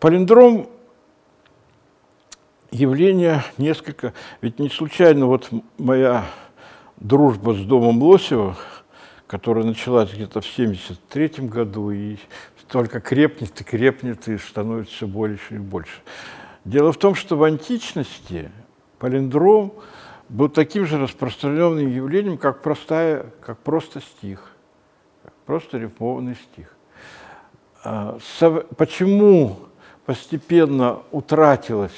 Палиндром явление несколько, ведь не случайно вот моя дружба с домом Лосева, которая началась где-то в 73 году и только крепнет и крепнет и становится все больше и больше. Дело в том, что в античности палиндром был таким же распространенным явлением, как, простая, как просто стих, как просто рифмованный стих. А, почему постепенно утратилась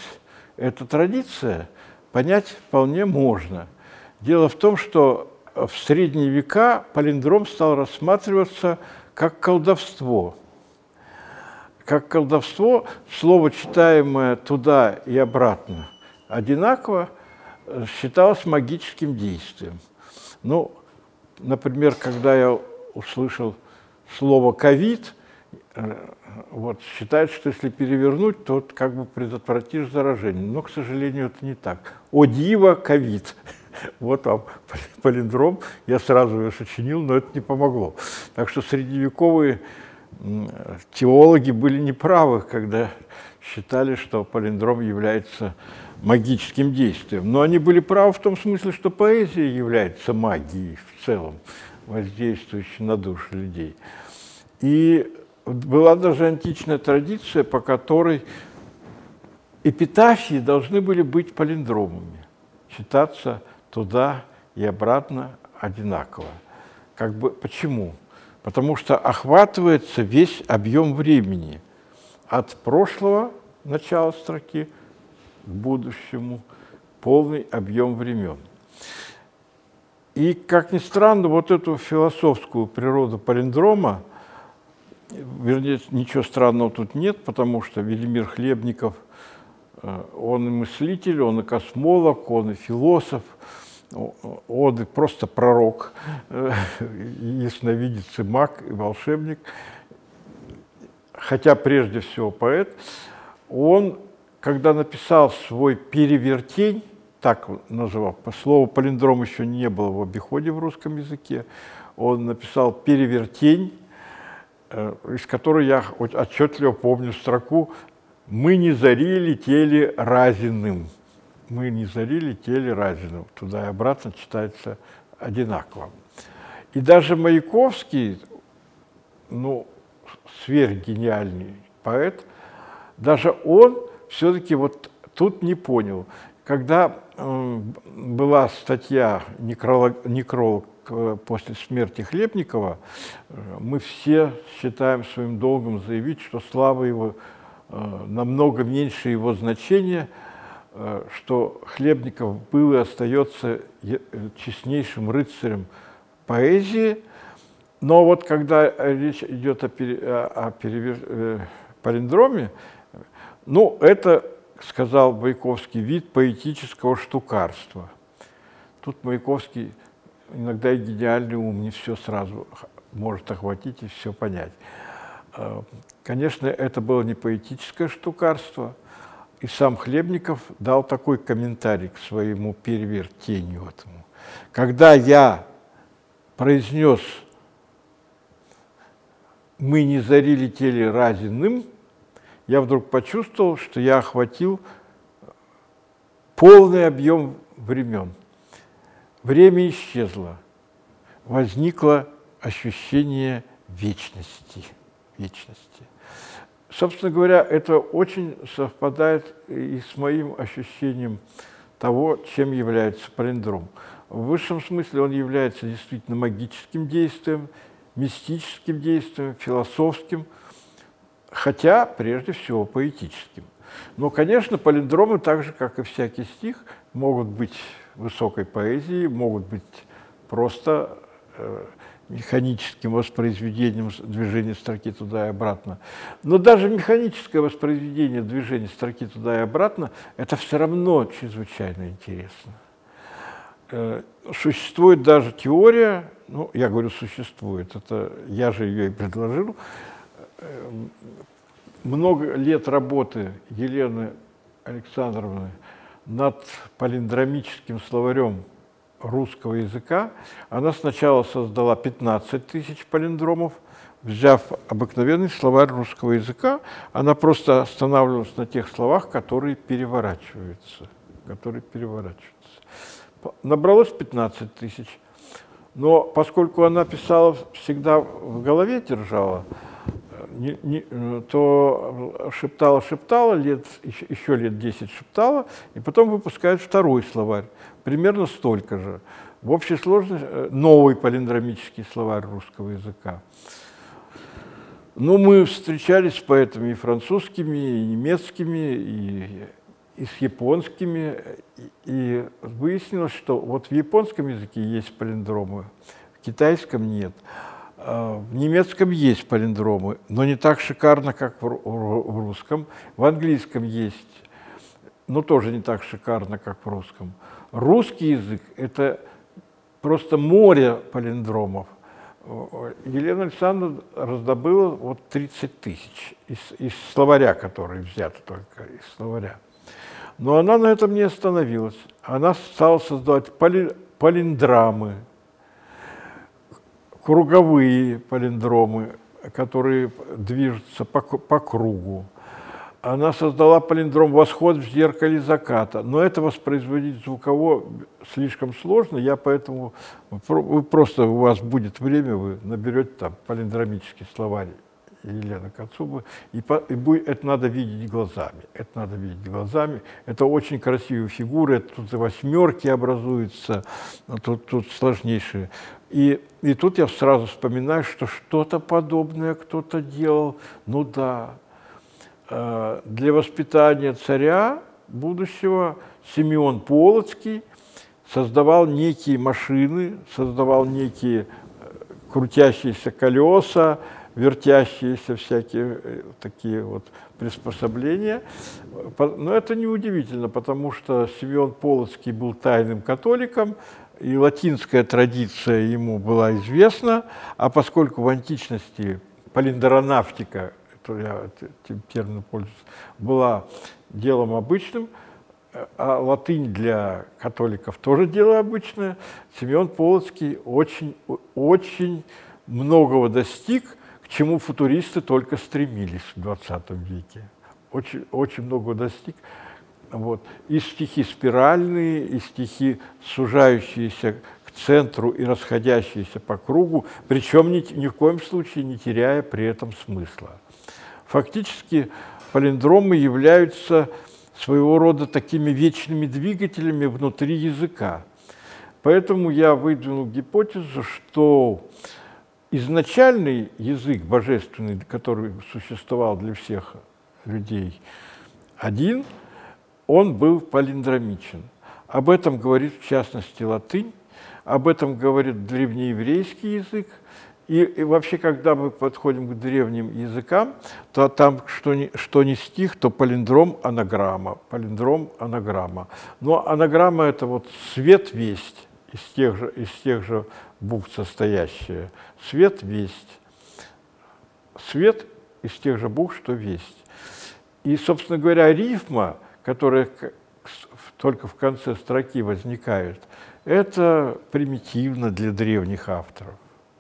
эта традиция, понять вполне можно. Дело в том, что в средние века палиндром стал рассматриваться как колдовство. Как колдовство, слово, читаемое туда и обратно, одинаково считалось магическим действием. Ну, например, когда я услышал слово «ковид», вот, считают, что если перевернуть, то как бы предотвратишь заражение. Но, к сожалению, это не так. О диво, ковид. Вот вам палиндром. Я сразу его сочинил, но это не помогло. Так что средневековые теологи были неправы, когда считали, что палиндром является магическим действием. Но они были правы в том смысле, что поэзия является магией в целом, воздействующей на души людей. И была даже античная традиция, по которой эпитафии должны были быть палиндромами, читаться туда и обратно одинаково. Как бы, почему? Потому что охватывается весь объем времени от прошлого начала строки к будущему, полный объем времен. И, как ни странно, вот эту философскую природу палиндрома вернее, ничего странного тут нет, потому что Велимир Хлебников, э, он и мыслитель, он и космолог, он и философ, он и просто пророк, э, ясновидец и маг, и волшебник, хотя прежде всего поэт, он, когда написал свой «Перевертень», так называл, по слову «палиндром» еще не было в обиходе в русском языке, он написал «Перевертень», из которой я отчетливо помню строку «Мы не зари летели разиным». «Мы не зари летели разиным». Туда и обратно читается одинаково. И даже Маяковский, ну, сверхгениальный поэт, даже он все-таки вот тут не понял. Когда э, была статья некролог, некролог Э, после смерти Хлебникова э, мы все считаем своим долгом заявить, что слава его э, намного меньше его значения, что Хлебников был и остается честнейшим рыцарем поэзии, но вот когда речь идет о, пере, о перевер... палиндроме, ну, это, сказал Маяковский, вид поэтического штукарства. Тут Маяковский иногда и гениальный ум не все сразу может охватить и все понять. А, конечно, это было не поэтическое штукарство, и сам Хлебников дал такой комментарий к своему перевертению этому. Когда я произнес «мы не зари летели разиным», я вдруг почувствовал, что я охватил полный объем времен. Время исчезло, возникло ощущение вечности. вечности. Собственно говоря, это очень совпадает и с моим ощущением того, чем является палиндром. В высшем смысле он является действительно магическим действием, мистическим действием, философским, хотя прежде всего поэтическим. Но, конечно, палиндромы, так же, как и всякий стих, могут быть высокой поэзии, могут быть просто э, механическим воспроизведением движения строки туда и обратно. Но даже механическое воспроизведение движения строки туда и обратно – это все равно чрезвычайно интересно. Э, существует даже теория, ну, я говорю, существует, это я же ее и предложил, э, много лет работы Елены Александровны над палиндромическим словарем русского языка. Она сначала создала 15 тысяч палиндромов взяв обыкновенный словарь русского языка, она просто останавливалась на тех словах, которые переворачиваются. Которые переворачиваются. Набралось 15 тысяч. Но поскольку она писала всегда в голове держала, не, не, то шептала-шептала, лет, еще, лет 10 шептала, и потом выпускает второй словарь, примерно столько же. В общей сложности э, новый палиндромический словарь русского языка. Ну, мы встречались с поэтами и французскими, и немецкими, и, и с японскими, и, и выяснилось, что вот в японском языке есть палиндромы, в китайском нет. А в немецком есть палиндромы, но не так шикарно, как в, русском. В английском есть, но тоже не так шикарно, как в русском. Русский язык – это просто море палиндромов – Елена Александровна раздобыла вот 30 тысяч из, из словаря, который взят только из словаря. Но она на этом не остановилась. Она стала создавать поли, палиндрамы, круговые палиндромы, которые движутся по, по кругу. Она создала палиндром «Восход в зеркале заката», но это воспроизводить звуково слишком сложно, я поэтому, вы просто у вас будет время, вы наберете там палиндромический словарь Елены Кацубы, и, по, и будет, это надо видеть глазами, это надо видеть глазами, это очень красивые фигуры, тут восьмерки образуются, тут, тут сложнейшие. И, и тут я сразу вспоминаю, что что-то подобное кто-то делал, ну да, Э, для воспитания царя будущего Симеон Полоцкий создавал некие машины, создавал некие э, крутящиеся колеса, вертящиеся всякие э, такие вот приспособления. Но это неудивительно, потому что Симеон Полоцкий был тайным католиком, и латинская традиция ему была известна, а поскольку в античности полиндеронавтика что я этим термином пользуюсь, была делом обычным, а латынь для католиков тоже дело обычное. Семен Полоцкий очень, очень многого достиг, к чему футуристы только стремились в 20 веке. Очень, очень многого достиг. Вот. И стихи спиральные, и стихи, сужающиеся к центру и расходящиеся по кругу, причем ни, ни в коем случае не теряя при этом смысла. Фактически палиндромы являются своего рода такими вечными двигателями внутри языка. Поэтому я выдвинул гипотезу, что изначальный язык божественный, который существовал для всех людей, один, он был палиндромичен. Об этом говорит в частности латынь, об этом говорит древнееврейский язык, и, и вообще, когда мы подходим к древним языкам, то там что не, что не стих, то палиндром анаграмма, палиндром анаграмма. Но анаграмма – это вот свет-весть, из тех же, из тех же букв состоящая. Свет-весть. Свет из тех же букв, что весть. И, собственно говоря, рифма, которая только в конце строки возникает, это примитивно для древних авторов.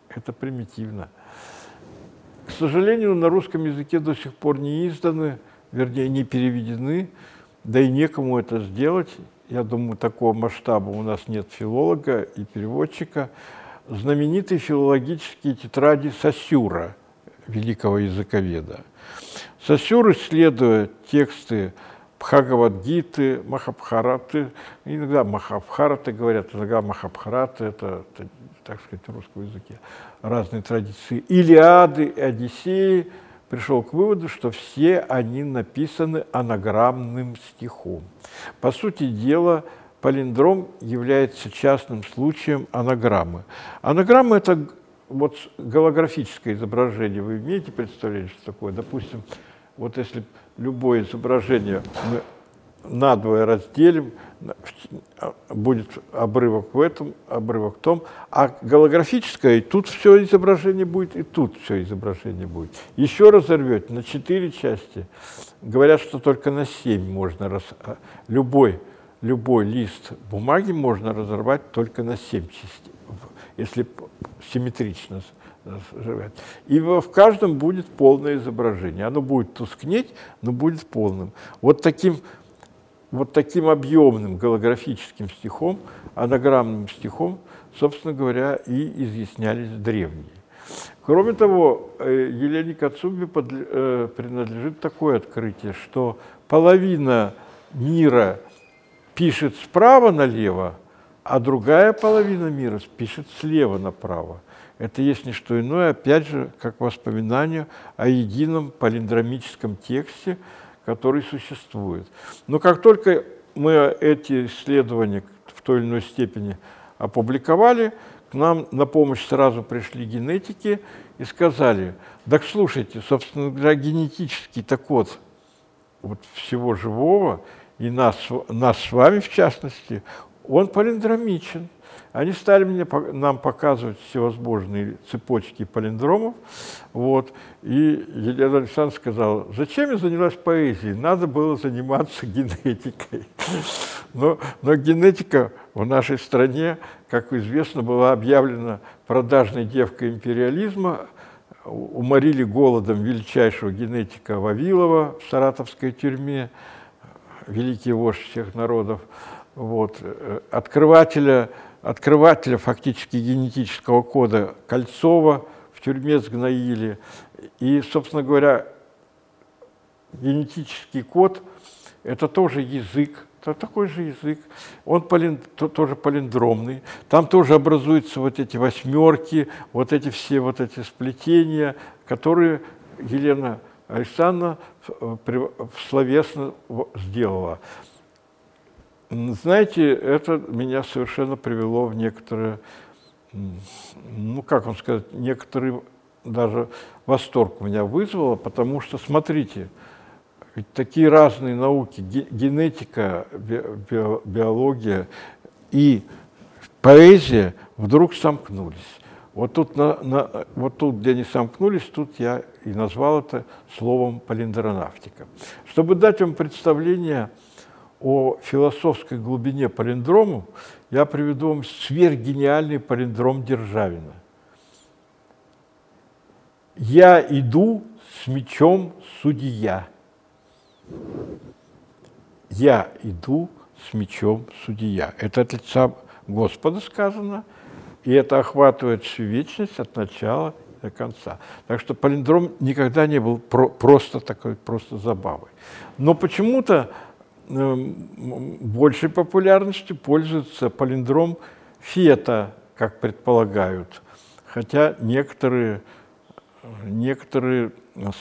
Это примитивно. К сожалению, на русском языке до сих пор не изданы, вернее, не переведены, да и некому это сделать. Я думаю, такого масштаба у нас нет филолога и переводчика. Знаменитые филологические тетради Сосюра, великого языковеда. Сосюр, исследуя тексты Бхагавадгиты, Махабхараты, иногда Махабхараты говорят, иногда Махабхараты, это, это так сказать, в русском языке, разные традиции, Илиады, Одиссеи, пришел к выводу, что все они написаны анаграммным стихом. По сути дела, палиндром является частным случаем анаграммы. Анаграмма – это вот голографическое изображение. Вы имеете представление, что такое? Допустим, вот если любое изображение мы надвое разделим, будет обрывок в этом, обрывок в том, а голографическое, и тут все изображение будет, и тут все изображение будет. Еще разорвете на четыре части. Говорят, что только на семь можно раз... А, любой, любой лист бумаги можно разорвать только на семь частей, если симметрично живет. И в каждом будет полное изображение. Оно будет тускнеть, но будет полным. Вот таким, вот таким объемным голографическим стихом, анаграммным стихом, собственно говоря, и изъяснялись древние. Кроме того, э, Елене Кацуби э, принадлежит такое открытие, что половина мира пишет справа налево, а другая половина мира пишет слева направо. Это есть не что иное, опять же, как воспоминание о едином палиндромическом тексте, который существует. Но как только мы эти исследования в той или иной степени опубликовали, к нам на помощь сразу пришли генетики и сказали, так слушайте, собственно говоря, генетический-то код вот всего живого, и нас, нас с вами в частности, он палиндромичен. Они стали мне, нам показывать всевозможные цепочки палиндромов. Вот. И Елена Александровна сказала, зачем я занялась поэзией? Надо было заниматься генетикой. Но, но генетика в нашей стране, как известно, была объявлена продажной девкой империализма, уморили голодом величайшего генетика Вавилова в саратовской тюрьме, великий вождь всех народов, вот, э, открывателя, открывателя фактически генетического кода Кольцова в тюрьме сгноили. И, собственно говоря, генетический код – это тоже язык, это такой же язык, он полин, то, тоже полиндромный, там тоже образуются вот эти восьмерки, вот эти все вот эти сплетения, которые Елена Александровна словесно сделала. Знаете, это меня совершенно привело в некоторые, ну как вам сказать, некоторый даже восторг у меня вызвало, потому что, смотрите, ведь такие разные науки, генетика, биология и поэзия вдруг сомкнулись. Вот тут, на, на, вот тут, где они сомкнулись, тут я и назвал это словом палиндронавтика. Чтобы дать вам представление о философской глубине палиндрому, я приведу вам сверхгениальный палиндром Державина. «Я иду с мечом судья». «Я иду с мечом судья». Это от лица Господа сказано – и это охватывает всю вечность от начала до конца. Так что палиндром никогда не был про просто такой, просто забавой. Но почему-то большей популярностью пользуется палиндром фета, как предполагают. Хотя некоторые, некоторые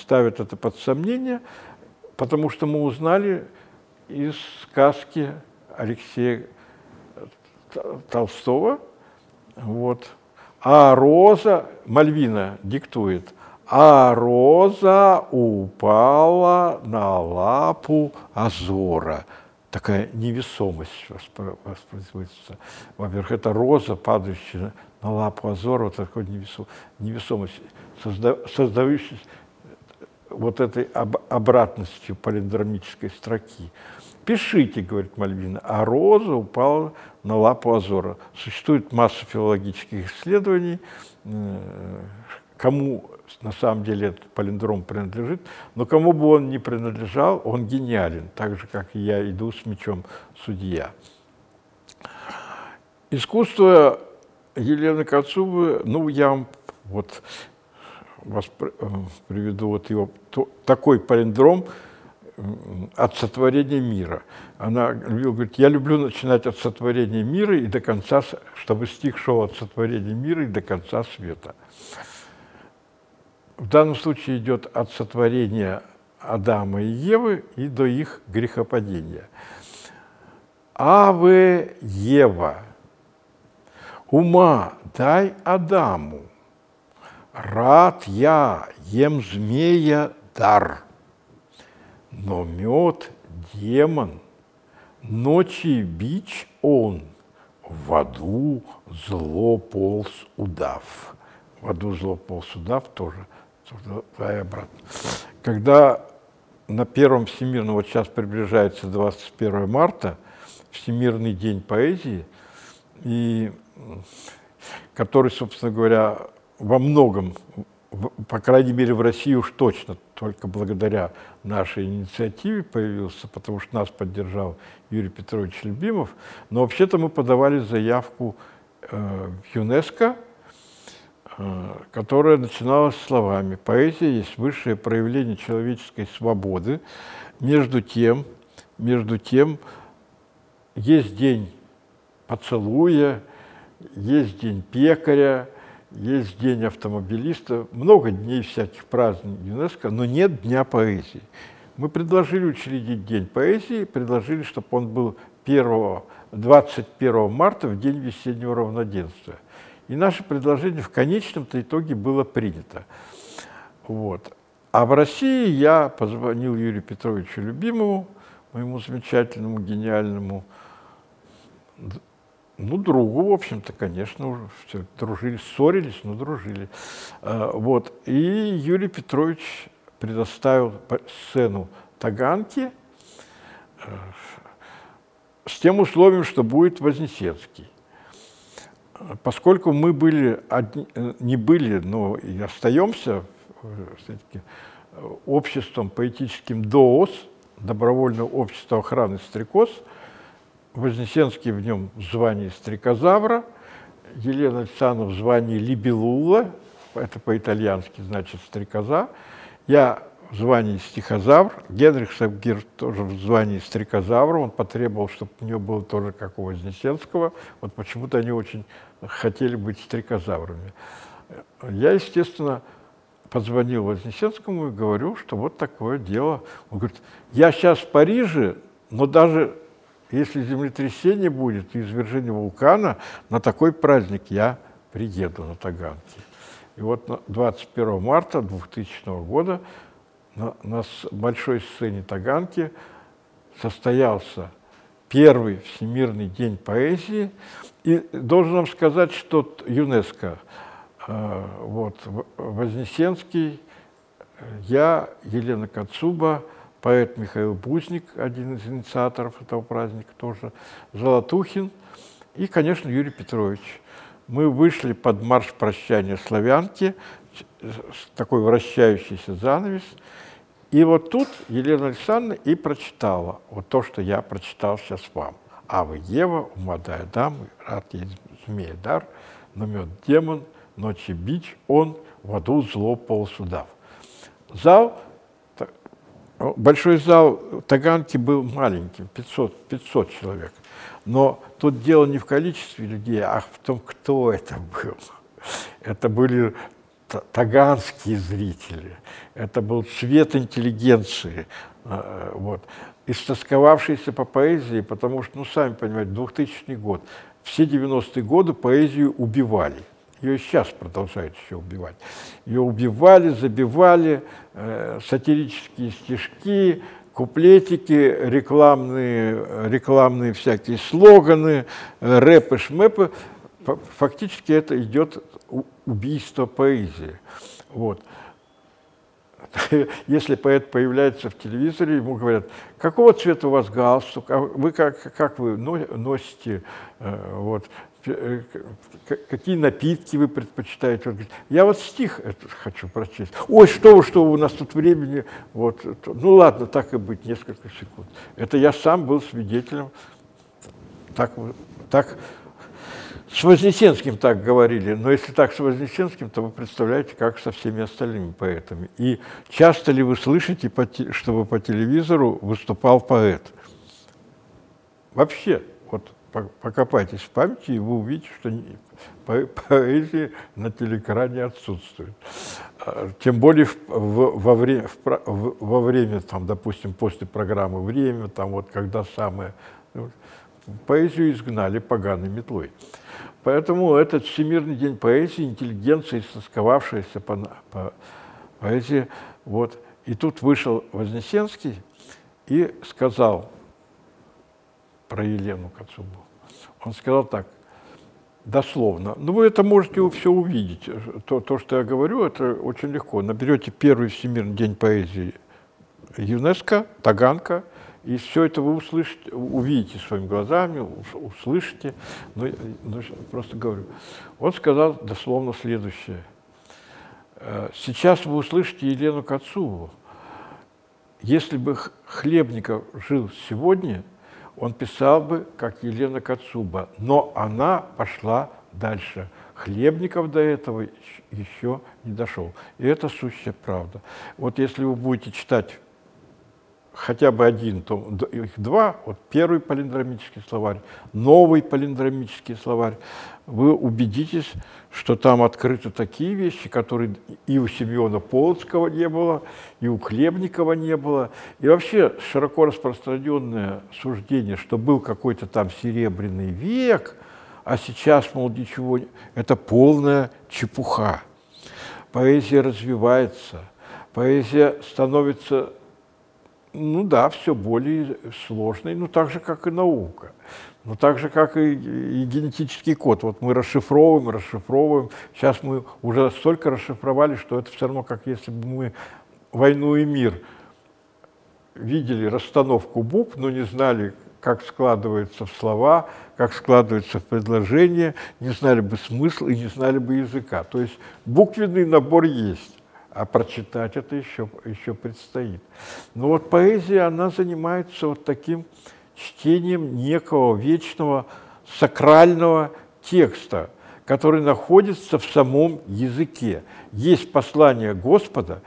ставят это под сомнение, потому что мы узнали из сказки Алексея Толстого, вот. А роза, Мальвина диктует, а роза упала на лапу Азора. Такая невесомость воспроизводится. Во-первых, это роза, падающая на лапу Азора, вот такой невесом, невесомость, созда, создающаяся вот этой об, обратностью палиндромической строки. Пишите, говорит Мальвина, а роза упала на лапу Азора. Существует масса филологических исследований, э, кому на самом деле этот палиндром принадлежит, но кому бы он ни принадлежал, он гениален, так же, как и я иду с мечом судья. Искусство Елены Кацубы, ну, я вам вот вас э, приведу вот его такой палиндром – от сотворения мира. Она любила говорить, я люблю начинать от сотворения мира и до конца, чтобы стих шел от сотворения мира и до конца света. В данном случае идет от сотворения Адама и Евы и до их грехопадения. Аве Ева, ума дай Адаму, рад я ем змея дар – но мед демон, ночи бич он, в аду зло полз удав. В аду зло полз удав тоже, туда и обратно. Когда на первом всемирном, вот сейчас приближается 21 марта, Всемирный день поэзии, и который, собственно говоря, во многом, по крайней мере в России уж точно, только благодаря нашей инициативе появился, потому что нас поддержал Юрий Петрович Любимов. Но вообще-то мы подавали заявку э, в ЮНЕСКО, которая начиналась словами «Поэзия есть высшее проявление человеческой свободы». Между тем, между тем, есть день поцелуя, есть день пекаря, есть день автомобилиста, много дней всяких праздников ЮНЕСКО, но нет дня поэзии. Мы предложили учредить день поэзии, предложили, чтобы он был 1, 21 марта, в день весеннего равноденствия. И наше предложение в конечном-то итоге было принято. Вот. А в России я позвонил Юрию Петровичу Любимову, моему замечательному, гениальному ну, другу, в общем-то, конечно, уже все, дружили, ссорились, но дружили. А, вот. И Юрий Петрович предоставил сцену Таганки э, с тем условием, что будет Вознесенский. Поскольку мы были, э, не были, но и остаемся э, обществом поэтическим ДООС, Добровольное общество охраны стрекоз – Вознесенский в нем в звании стрекозавра, Елена Александровна в звании либелула, это по-итальянски значит стрекоза, я в звании стихозавр, Генрих Сабгир тоже в звании стрекозавра, он потребовал, чтобы у него было тоже как у Вознесенского, вот почему-то они очень хотели быть стрекозаврами. Я, естественно, позвонил Вознесенскому и говорю, что вот такое дело. Он говорит, я сейчас в Париже, но даже если землетрясение будет и извержение вулкана, на такой праздник я приеду на Таганке. И вот 21 марта 2000 года на, на большой сцене Таганки состоялся первый Всемирный день поэзии. И должен вам сказать, что ЮНЕСКО, э, вот, Вознесенский, я, Елена Кацуба, поэт Михаил Бузник, один из инициаторов этого праздника тоже, Золотухин и, конечно, Юрий Петрович. Мы вышли под марш прощания славянки, такой вращающийся занавес, и вот тут Елена Александровна и прочитала вот то, что я прочитал сейчас вам. А вы, Ева, молодая дама, рад ей змея дар, но мед демон, ночи бич он, в аду зло полсудав. Зал Большой зал Таганки был маленьким, 500, 500 человек. Но тут дело не в количестве людей, а в том, кто это был. Это были таганские зрители, это был цвет интеллигенции, а, вот, истосковавшийся по поэзии, потому что, ну, сами понимаете, 2000 год, все 90-е годы поэзию убивали. Ее сейчас продолжают еще убивать. Ее убивали, забивали, э, сатирические стишки, куплетики, рекламные, рекламные всякие слоганы, э, рэпы, шмепы. Фактически это идет убийство поэзии. Вот. Если поэт появляется в телевизоре, ему говорят, какого цвета у вас галстук, а вы как, как вы носите, э, вот, Э, какие напитки вы предпочитаете. Он говорит, я вот стих этот хочу прочесть. Ой, что что у нас тут времени. Вот, ну ладно, так и быть, несколько секунд. Это я сам был свидетелем. Так, так с Вознесенским так говорили, но если так с Вознесенским, то вы представляете, как со всеми остальными поэтами. И часто ли вы слышите, чтобы по телевизору выступал поэт? Вообще, вот покопайтесь в памяти, и вы увидите, что поэзия на телекране отсутствует. А, тем более в, в, во, время, в, во время, там, допустим, после программы «Время», там вот когда самое... Поэзию изгнали поганой метлой. Поэтому этот Всемирный день поэзии, интеллигенция, истосковавшаяся по, по поэзии, вот. И тут вышел Вознесенский и сказал, про Елену Кацубу. Он сказал так, дословно. Ну, вы это можете все увидеть. То, то, что я говорю, это очень легко. Наберете первый Всемирный день поэзии ЮНЕСКО, Таганка, и все это вы услышите, увидите своими глазами, услышите. Но, но просто говорю. Он сказал дословно следующее. Э, сейчас вы услышите Елену Кацулу. Если бы Хлебников жил сегодня, он писал бы, как Елена Кацуба, но она пошла дальше. Хлебников до этого еще не дошел. И это сущая правда. Вот если вы будете читать хотя бы один, то их два, вот первый палиндромический словарь, новый палиндромический словарь, вы убедитесь, что там открыты такие вещи, которые и у Семена Полоцкого не было, и у Хлебникова не было. И вообще широко распространенное суждение, что был какой-то там серебряный век, а сейчас, мол, ничего, это полная чепуха. Поэзия развивается, поэзия становится ну да, все более сложный, ну так же, как и наука. Ну так же, как и, и генетический код. Вот мы расшифровываем, расшифровываем. Сейчас мы уже столько расшифровали, что это все равно, как если бы мы «Войну и мир» видели расстановку букв, но не знали, как складывается в слова, как складывается в предложение, не знали бы смысл и не знали бы языка. То есть буквенный набор есть а прочитать это еще, еще предстоит. Но вот поэзия, она занимается вот таким чтением некого вечного сакрального текста, который находится в самом языке. Есть послание Господа,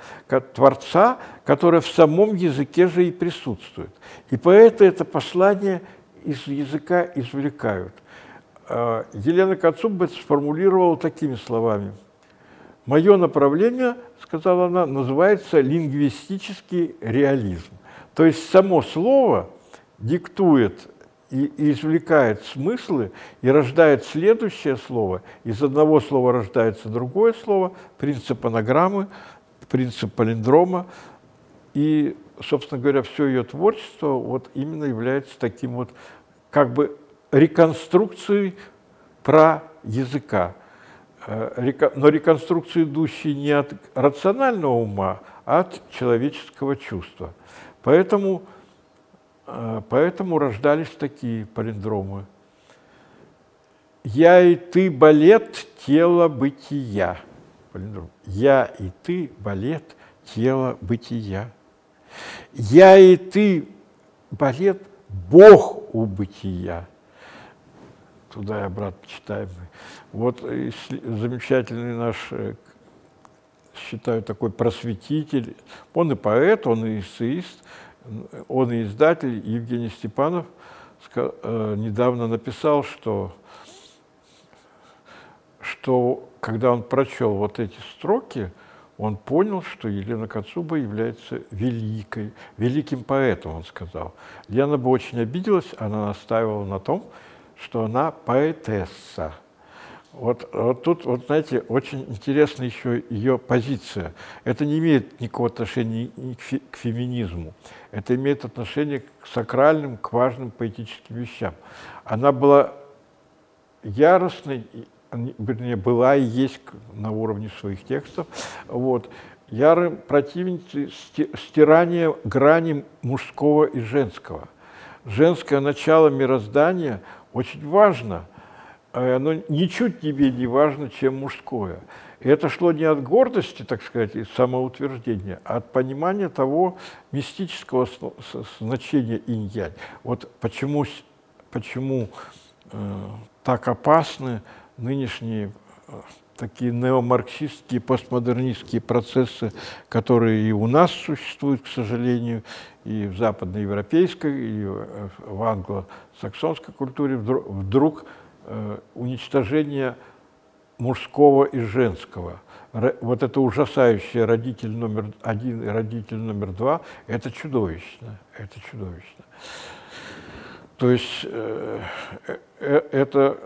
Творца, которое в самом языке же и присутствует. И поэты это послание из языка извлекают. А, Елена Кацуба сформулировала такими словами. «Мое направление сказала она, называется лингвистический реализм. То есть само слово диктует и, извлекает смыслы и рождает следующее слово. Из одного слова рождается другое слово, принцип анаграммы, принцип палиндрома. И, собственно говоря, все ее творчество вот именно является таким вот как бы реконструкцией про языка. Э, но реконструкцию идущие не от рационального ума, а от человеческого чувства. Поэтому, э, поэтому рождались такие палиндромы. «Я и ты – балет, тело бытия». Палиндром. «Я и ты – балет, тело бытия». «Я и ты – балет, Бог у бытия» туда и обратно читаем. Вот замечательный наш, э, считаю, такой просветитель, он и поэт, он и эссеист, он и издатель Евгений Степанов э, недавно написал, что, что когда он прочел вот эти строки, он понял, что Елена Кацуба является великой, великим поэтом, он сказал. Лена бы очень обиделась, она настаивала на том, что она поэтесса. Вот, вот тут, вот знаете, очень интересна еще ее позиция. Это не имеет никакого отношения к, фе, к феминизму. Это имеет отношение к сакральным, к важным поэтическим вещам. Она была яростной, вернее, была и есть на уровне своих текстов, вот, ярым противницей стирания грани мужского и женского. Женское начало мироздания – очень важно, оно ничуть не менее важно, чем мужское. И это шло не от гордости, так сказать, и самоутверждения, а от понимания того мистического значения инь-янь. Вот почему, почему э, так опасны нынешние э, такие неомарксистские, постмодернистские процессы, которые и у нас существуют, к сожалению, и в западноевропейской, и в англо-саксонской культуре, вдруг, вдруг э, уничтожение мужского и женского. Вот это ужасающее родитель номер один и родитель номер два, это чудовищно, это чудовищно. То есть э, э, это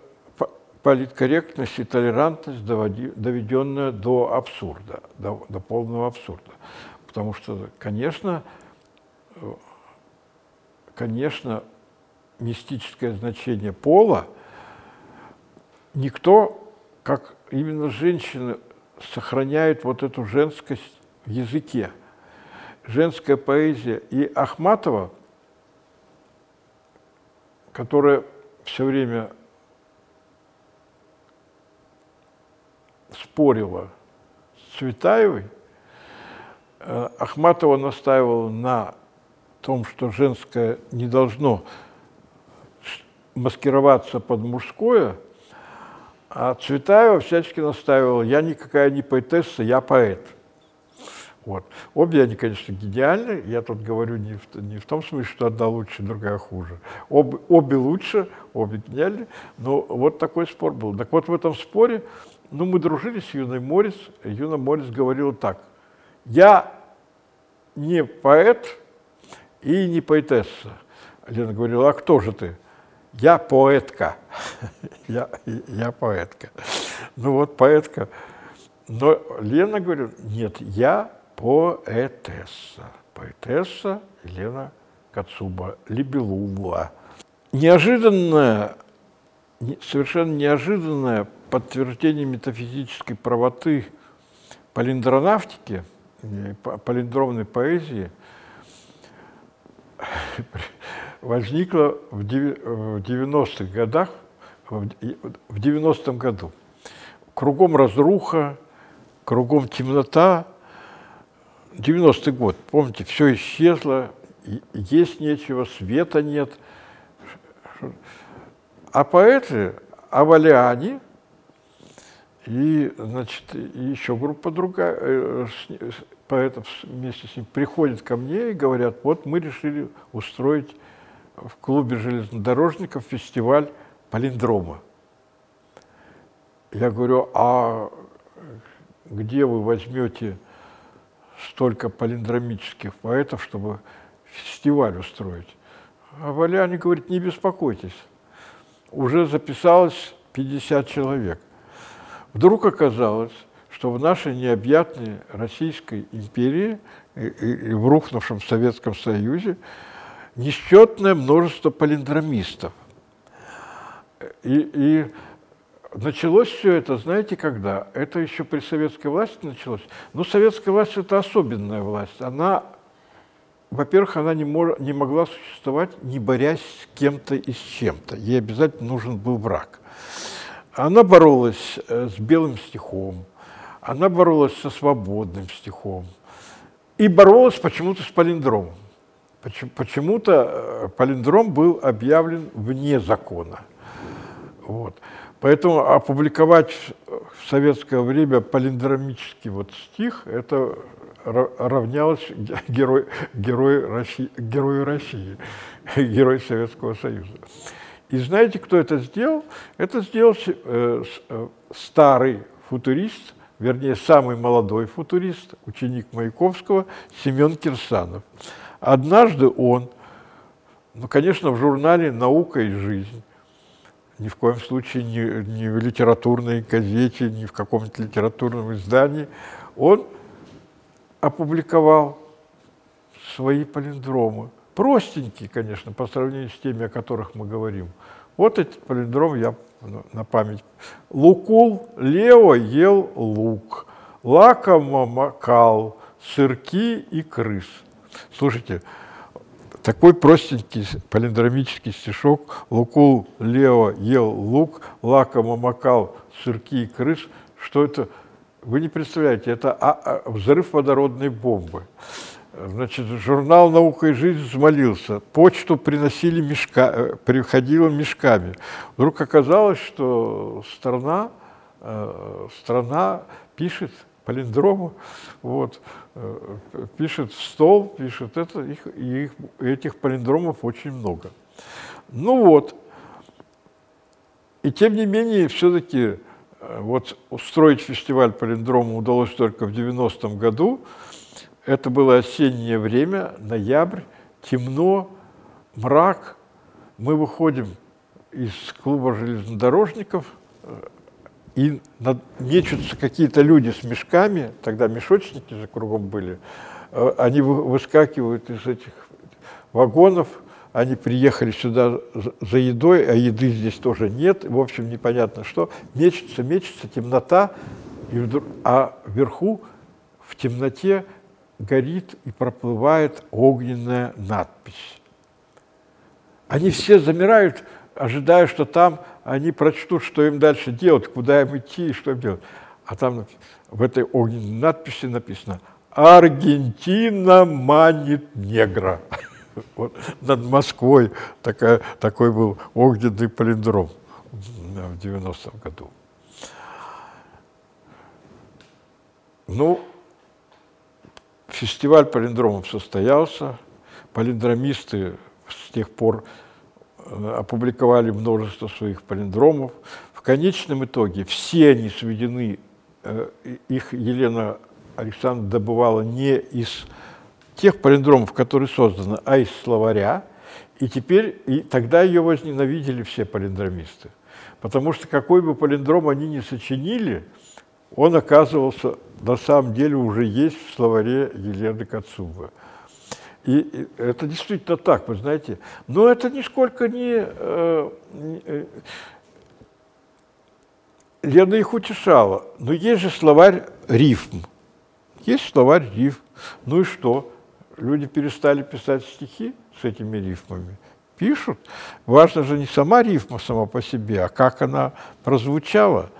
политкорректность и толерантность, доведенная до абсурда, до, до полного абсурда. Потому что, конечно, конечно, мистическое значение пола никто, как именно женщины, сохраняет вот эту женскость в языке. Женская поэзия и Ахматова, которая все время спорила с Цветаевой. Э, Ахматова настаивала на том, что женское не должно маскироваться под мужское, а Цветаева всячески настаивала, я никакая не поэтесса, я поэт. Вот. Обе они, конечно, гениальны. Я тут говорю не в, не в том смысле, что одна лучше, другая хуже. Об, обе лучше, обе гениальны. Но вот такой спор был. Так вот в этом споре, ну, мы дружили с Юной Морис. Юна Морис говорила так. Я не поэт и не поэтесса. Лена говорила, а кто же ты? Я поэтка. я, я поэтка. Ну вот поэтка. Но Лена говорит, нет, я поэтесса. Поэтесса Елена Кацуба Либелула. Неожиданное, совершенно неожиданное подтверждение метафизической правоты палиндронавтики, палиндромной поэзии возникло в 90-х годах, в 90-м году. Кругом разруха, кругом темнота, 90-й год, помните, все исчезло, есть нечего, света нет. А поэты, Авалиане и, значит, еще группа другая э, поэтов вместе с ним приходят ко мне и говорят, вот мы решили устроить в клубе железнодорожников фестиваль палиндрома. Я говорю, а где вы возьмете столько палиндромических поэтов, чтобы фестиваль устроить. А Валяне говорит, не беспокойтесь, уже записалось 50 человек. Вдруг оказалось, что в нашей необъятной Российской империи и, и, и в рухнувшем Советском Союзе несчетное множество палиндромистов. И, и Началось все это, знаете, когда? Это еще при советской власти началось. Но советская власть – это особенная власть. Она, во-первых, она не, мож, не могла существовать, не борясь с кем-то и с чем-то. Ей обязательно нужен был враг. Она боролась э, с белым стихом, она боролась со свободным стихом и боролась почему-то с палиндромом. Почему-то э, палиндром был объявлен вне закона. Вот. Поэтому опубликовать в советское время палиндромический вот стих, это равнялось герой, герой России, герою России, герой Советского Союза. И знаете, кто это сделал? Это сделал э, э, старый футурист, вернее, самый молодой футурист, ученик Маяковского, Семен Кирсанов. Однажды он, ну, конечно, в журнале «Наука и жизнь», ни в коем случае не, не в литературной газете, ни в каком-то литературном издании. Он опубликовал свои палиндромы. Простенькие, конечно, по сравнению с теми, о которых мы говорим. Вот этот палиндром я на память. Лукул Лео ел лук, лакомо макал, сырки и крыс. Слушайте, такой простенький палиндромический стишок «Лукул Лео ел лук, лакомо макал сырки и крыс», что это, вы не представляете, это а, а, взрыв водородной бомбы. Значит, журнал «Наука и жизнь» взмолился, почту приносили мешка, э, приходила мешками. Вдруг оказалось, что страна, э, страна пишет палиндрому, вот, э, пишет стол, пишет это, их, и их, этих палиндромов очень много. Ну вот, и тем не менее, все-таки э, вот устроить фестиваль палиндрома удалось только в 90-м году. Это было осеннее время, ноябрь, темно, мрак. Мы выходим из клуба железнодорожников, и мечутся какие-то люди с мешками, тогда мешочники же кругом были, э, они выскакивают из этих вагонов, они приехали сюда за едой, а еды здесь тоже нет, в общем, непонятно что. Мечется, мечется, темнота, и вдруг, а вверху в темноте горит и проплывает огненная надпись. Они все замирают, ожидая, что там они прочтут, что им дальше делать, куда им идти и что им делать. а там в этой огненной надписи написано «Аргентина манит негра». Вот над Москвой такая, такой был огненный палиндром в 90-м году. Ну, фестиваль палиндромов состоялся, палиндромисты с тех пор опубликовали множество своих палиндромов. В конечном итоге все они сведены, э, их Елена Александровна добывала не из тех палиндромов, которые созданы, а из словаря. И теперь, и тогда ее возненавидели все палиндромисты. Потому что какой бы палиндром они ни сочинили, он оказывался, на самом деле, уже есть в словаре Елены Кацуба. И это действительно так, вы знаете. Но это нисколько не... Э, не э, Лена их утешала. Но есть же словарь рифм. Есть словарь рифм. Ну и что? Люди перестали писать стихи с этими рифмами. Пишут. Важно же не сама рифма сама по себе, а как она прозвучала.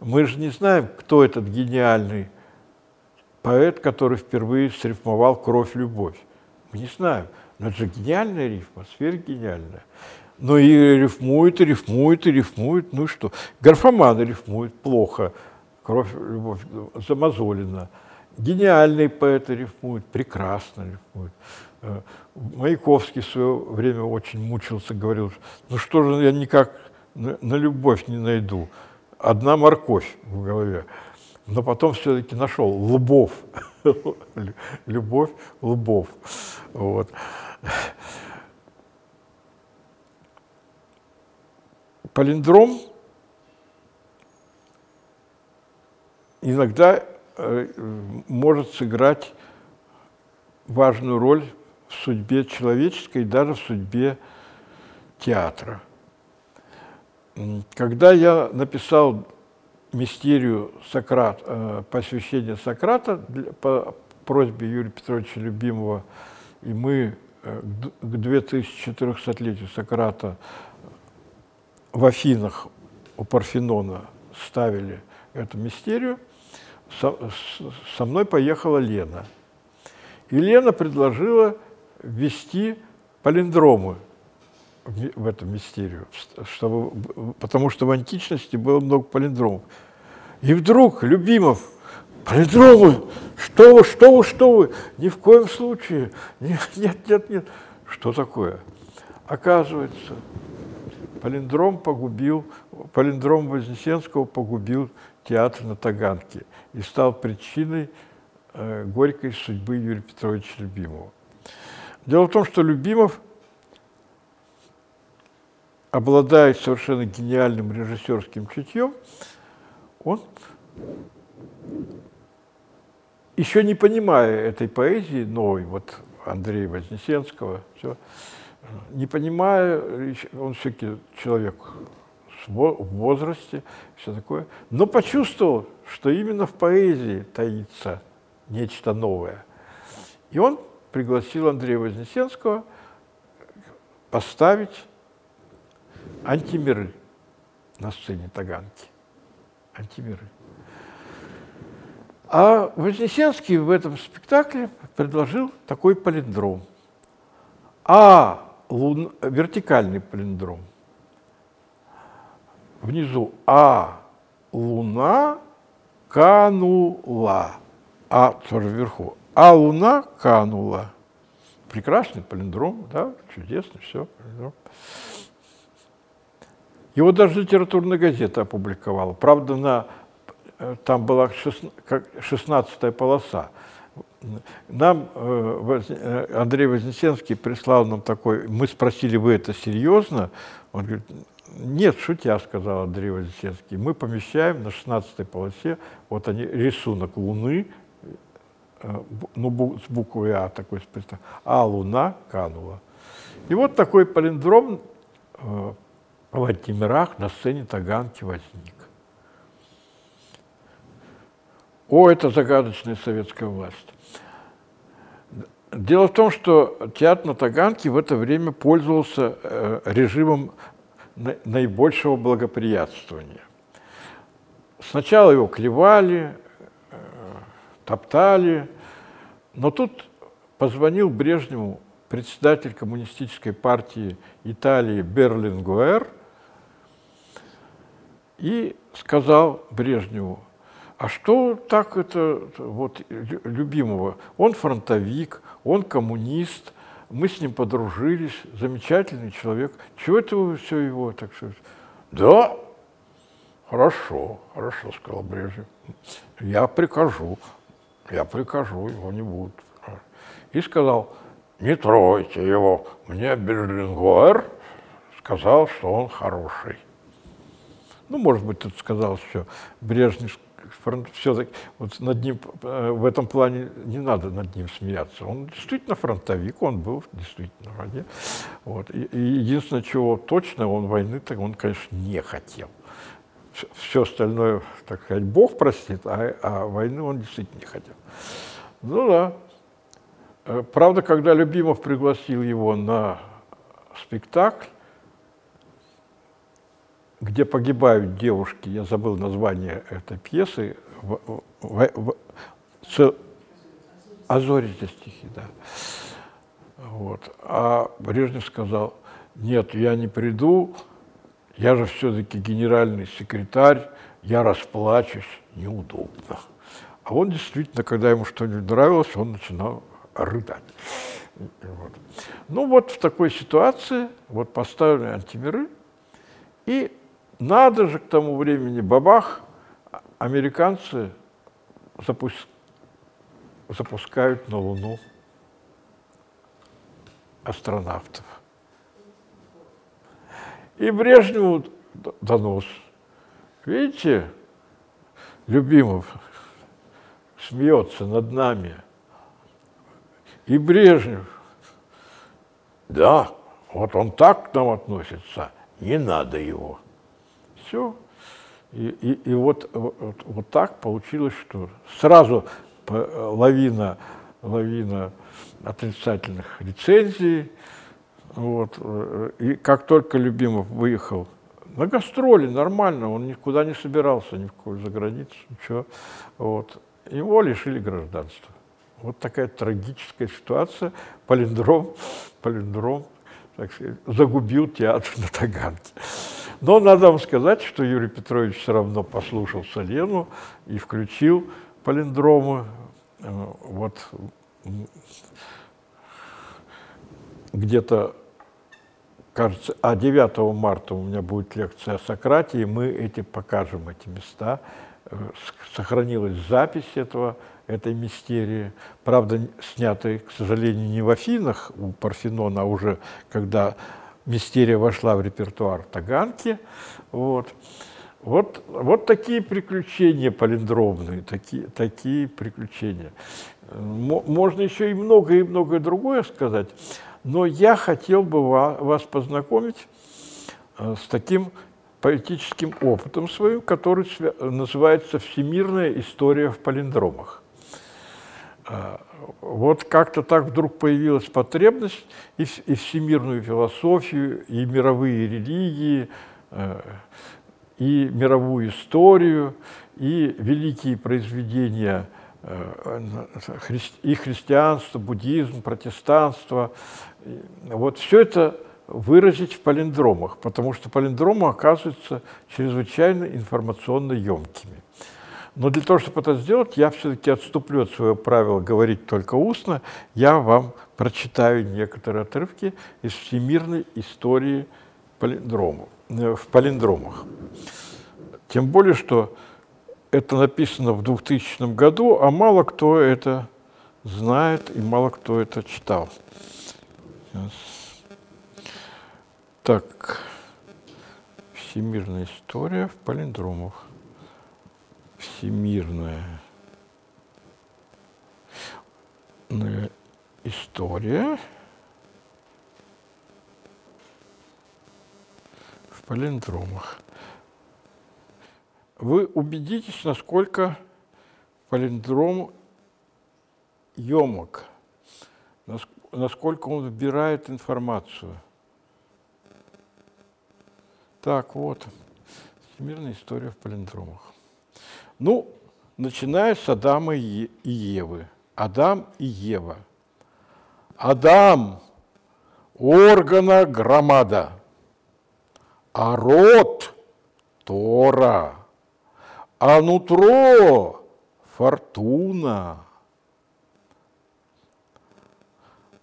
Мы же не знаем, кто этот гениальный поэт, который впервые срифмовал «Кровь-любовь». Не знаем. Но это же гениальная рифма, сверхгениальная. Но и рифмует, и рифмует, и рифмует. Ну что? Графоманы рифмуют плохо. Кровь, любовь замазолена. Гениальные поэты рифмуют, прекрасно рифмуют. Э, Маяковский в свое время очень мучился, говорил, ну что же я никак на любовь не найду. Одна морковь в голове. Но потом все-таки нашел Лбов. Любовь, Лбов. Вот. Палиндром иногда э, может сыграть важную роль в судьбе человеческой, даже в судьбе театра. Когда я написал мистерию Сократ, э, посвящение Сократа по просьбе Юрия Петровича Любимого, и мы э, к 2400-летию Сократа в Афинах у Парфенона ставили эту мистерию, со, со мной поехала Лена. И Лена предложила ввести палиндромы в эту мистерию, чтобы, потому что в античности было много палиндромов. И вдруг Любимов, палиндромы, что вы, что вы, что вы, ни в коем случае, нет, нет, нет, нет. Что такое? Оказывается, палиндром погубил, палиндром Вознесенского погубил театр на Таганке и стал причиной э, горькой судьбы Юрия Петровича Любимого. Дело в том, что Любимов – обладает совершенно гениальным режиссерским чутьем, он, еще не понимая этой поэзии новой, вот Андрея Вознесенского, все, не понимая, он все-таки человек в возрасте, все такое, но почувствовал, что именно в поэзии таится нечто новое. И он пригласил Андрея Вознесенского поставить антимиры на сцене Таганки. Антимиры. А Вознесенский в этом спектакле предложил такой палиндром. А лун... вертикальный палиндром. Внизу А луна канула. А тоже вверху. А луна канула. Прекрасный палиндром, да, чудесный, все, палиндром. Его даже литературная газета опубликовала. Правда, на, э, там была 16 полоса. Нам э, э, Андрей Вознесенский прислал нам такой, мы спросили, вы это серьезно? Он говорит, нет, шутя, сказал Андрей Вознесенский, мы помещаем на 16 полосе, вот они, рисунок Луны, ну, с буквой А такой, а Луна канула. И вот такой палиндром в на сцене Таганки возник. О, это загадочная советская власть. Дело в том, что театр на Таганке в это время пользовался э, режимом наибольшего благоприятствования. сначала его клевали, э, топтали, но тут позвонил Брежневу председатель коммунистической партии Италии Берлингуэр и сказал Брежневу, а что так это вот любимого? Он фронтовик, он коммунист, мы с ним подружились, замечательный человек. Чего это вы все его так что? Да, хорошо, хорошо, сказал Брежнев. Я прикажу, я прикажу, его не будут. И сказал, не тройте его, мне Берлингуэр сказал, что он хороший. Ну, может быть, тут сказал, что Брежнев все-таки вот над ним э, в этом плане не надо над ним смеяться. Он действительно фронтовик, он был действительно в войне. Вот. И, и единственное, чего точно, он войны так он, конечно, не хотел. Все остальное, так сказать, Бог простит, а, а войны он действительно не хотел. Ну да. Э, правда, когда Любимов пригласил его на спектакль, где погибают девушки, я забыл название этой пьесы, в, в, в, с, «Азорите стихи», да. Вот. А Брежнев сказал, нет, я не приду, я же все-таки генеральный секретарь, я расплачусь, неудобно. А он действительно, когда ему что-нибудь нравилось, он начинал рыдать. Вот. Ну вот в такой ситуации вот поставлены антимиры, и надо же к тому времени, бабах, американцы запуск... запускают на Луну астронавтов. И Брежневу донос. Видите, Любимов смеется над нами. И Брежнев, да, вот он так к нам относится, не надо его все. И, и, и вот, вот, вот так получилось, что сразу лавина, лавина отрицательных рецензий. Вот. И как только Любимов выехал на гастроли, нормально, он никуда не собирался, ни в какую за границу, ничего. Вот. Его лишили гражданства. Вот такая трагическая ситуация. Полиндром, полиндром так сказать, загубил театр на Таганке. Но надо вам сказать, что Юрий Петрович все равно послушал Солену и включил палиндромы. Э, вот где-то, кажется, а 9 марта у меня будет лекция о Сократе, и мы эти покажем, эти места. Э, сохранилась запись этого, этой мистерии. Правда, снятой, к сожалению, не в Афинах у Парфенона, а уже когда мистерия вошла в репертуар Таганки. Вот. Вот, вот такие приключения палиндромные, такие, такие приключения. Можно еще и многое и многое другое сказать, но я хотел бы вас познакомить э, с таким поэтическим опытом своим, который называется «Всемирная история в палиндромах». Э, вот как-то так вдруг появилась потребность и, и всемирную философию, и мировые религии, э, и мировую историю, и великие произведения э, и христианство, буддизм, протестанство. Вот все это выразить в палиндромах, потому что палиндромы оказываются чрезвычайно информационно емкими. Но для того, чтобы это сделать, я все-таки отступлю от своего правила говорить только устно. Я вам прочитаю некоторые отрывки из всемирной истории палиндромов, э, в палиндромах. Тем более, что это написано в 2000 году, а мало кто это знает и мало кто это читал. Сейчас. Так, всемирная история в палиндромах всемирная история в палиндромах. Вы убедитесь, насколько палиндром емок, насколько он выбирает информацию. Так, вот, всемирная история в палиндромах. Ну, начиная с Адама и Евы. Адам и Ева. Адам – органа громада, а род – Тора, а нутро – фортуна,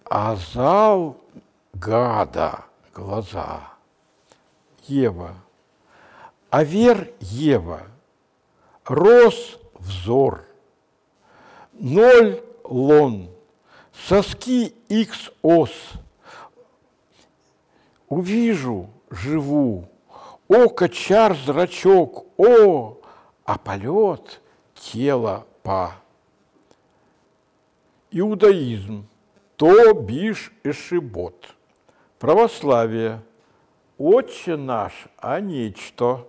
а зал – гада, глаза, Ева, а вер – Ева, рос – взор, ноль – лон, соски – икс ос, увижу – живу, око чар зрачок, о, а полет тело па. Иудаизм, то биш эшибот. Православие, отче наш, а нечто.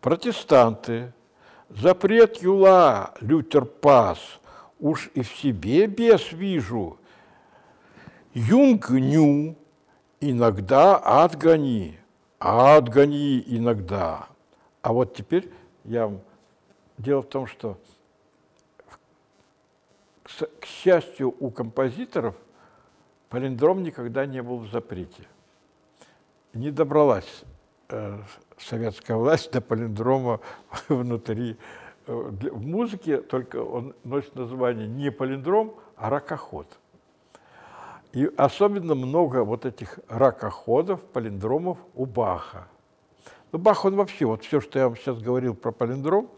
Протестанты, запрет юла, Лютер пас, уж и в себе бес вижу. Юнг ню, иногда отгони, отгони иногда. А вот теперь я Дело в том, что, к счастью, у композиторов палиндром никогда не был в запрете. Не добралась э, советская власть до палиндрома внутри. Э, в музыке только он носит название не палиндром, а ракоход. И особенно много вот этих ракоходов, палиндромов у Баха. Ну, Бах, он вообще, вот все, что я вам сейчас говорил про палиндром,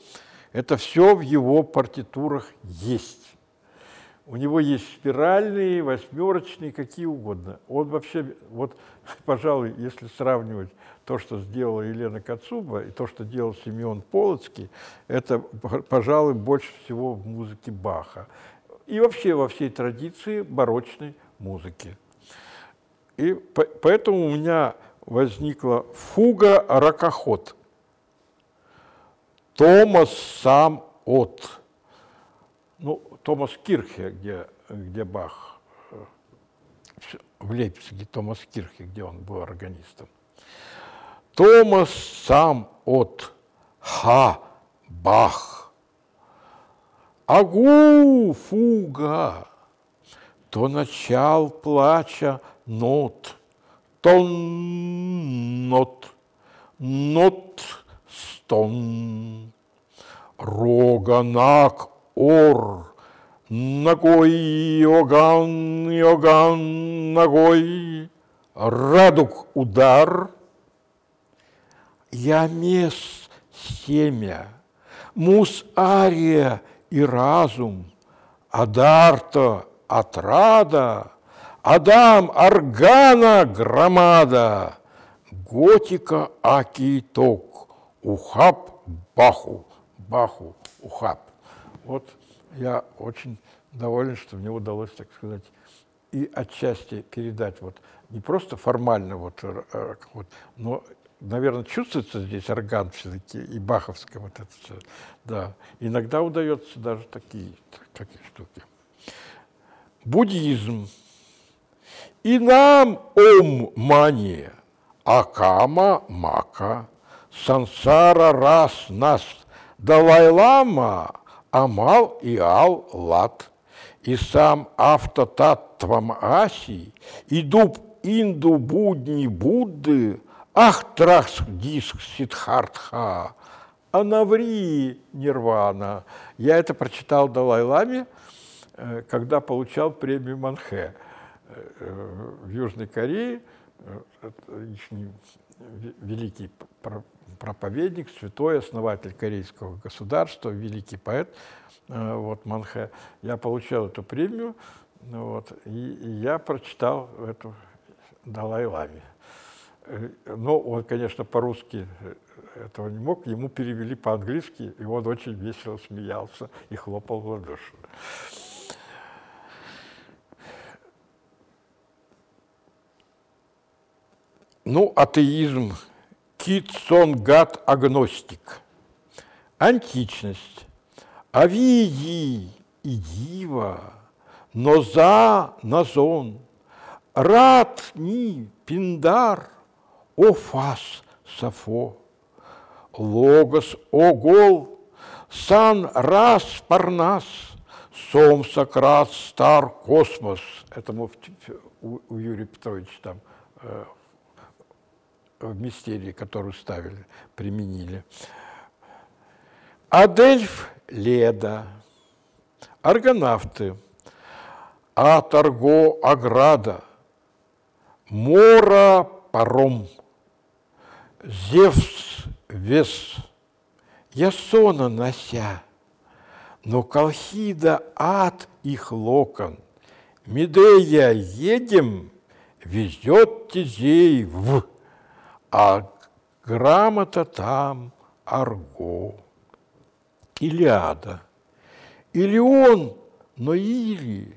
это все в его партитурах есть. У него есть спиральные, восьмерочные, какие угодно. Он вообще, вот, пожалуй, если сравнивать то, что сделала Елена Кацуба, и то, что делал Семен Полоцкий, это, пожалуй, больше всего в музыке Баха. И вообще во всей традиции барочной музыки. И поэтому у меня возникла фуга ракоход. Томас сам от. Ну, Томас Кирхе, где, где Бах, э, в Лейпциге Томас Кирхе, где он был органистом. Томас сам от Ха Бах. Агу фуга, то начал плача нот, то нот, нот стон, роганак ор, ногой йоган, йоган ногой, радуг удар, я мес семя, мус ария и разум, адарта отрада, Адам органа громада, готика акиток, ухаб баху, баху, ухаб. Вот я очень доволен, что мне удалось, так сказать, и отчасти передать вот не просто формально, вот, э, вот но, наверное, чувствуется здесь орган все-таки и баховское вот это все. Да, иногда удается даже такие, такие штуки. Буддизм. И нам ом мания, акама мака, сансара раз нас, Далай-лама, амал и ал лат, и сам автотаттвам аси, и дуб инду будни Будды, ах трах диск Сидхартха, а наври нирвана. Я это прочитал Далай-ламе, Э, когда получал премию Манхэ э, в Южной Корее, э, великий проповедник, святой основатель корейского государства, великий поэт, вот Манхэ. Я получал эту премию, вот, и, и я прочитал эту Далай-Ламе. Но он, конечно, по-русски этого не мог, ему перевели по-английски, и он очень весело смеялся и хлопал в ладоши. Ну, атеизм, кит, сон, гад, агностик. Античность. Авиди и дива, но за назон, рад ни пиндар, о фас сафо, логос огол сан раз парнас, сом Сократ стар космос. Это мы у, у Юрия Петровича там э, в мистерии, которую ставили, применили. Адельф Леда, аргонавты, Аторго Аграда, Мора Паром, Зевс Вес, Ясона нося, но Колхида ад их локон, Медея едем, везет тизей в, а грамота там арго. Илиада. Или он, но или.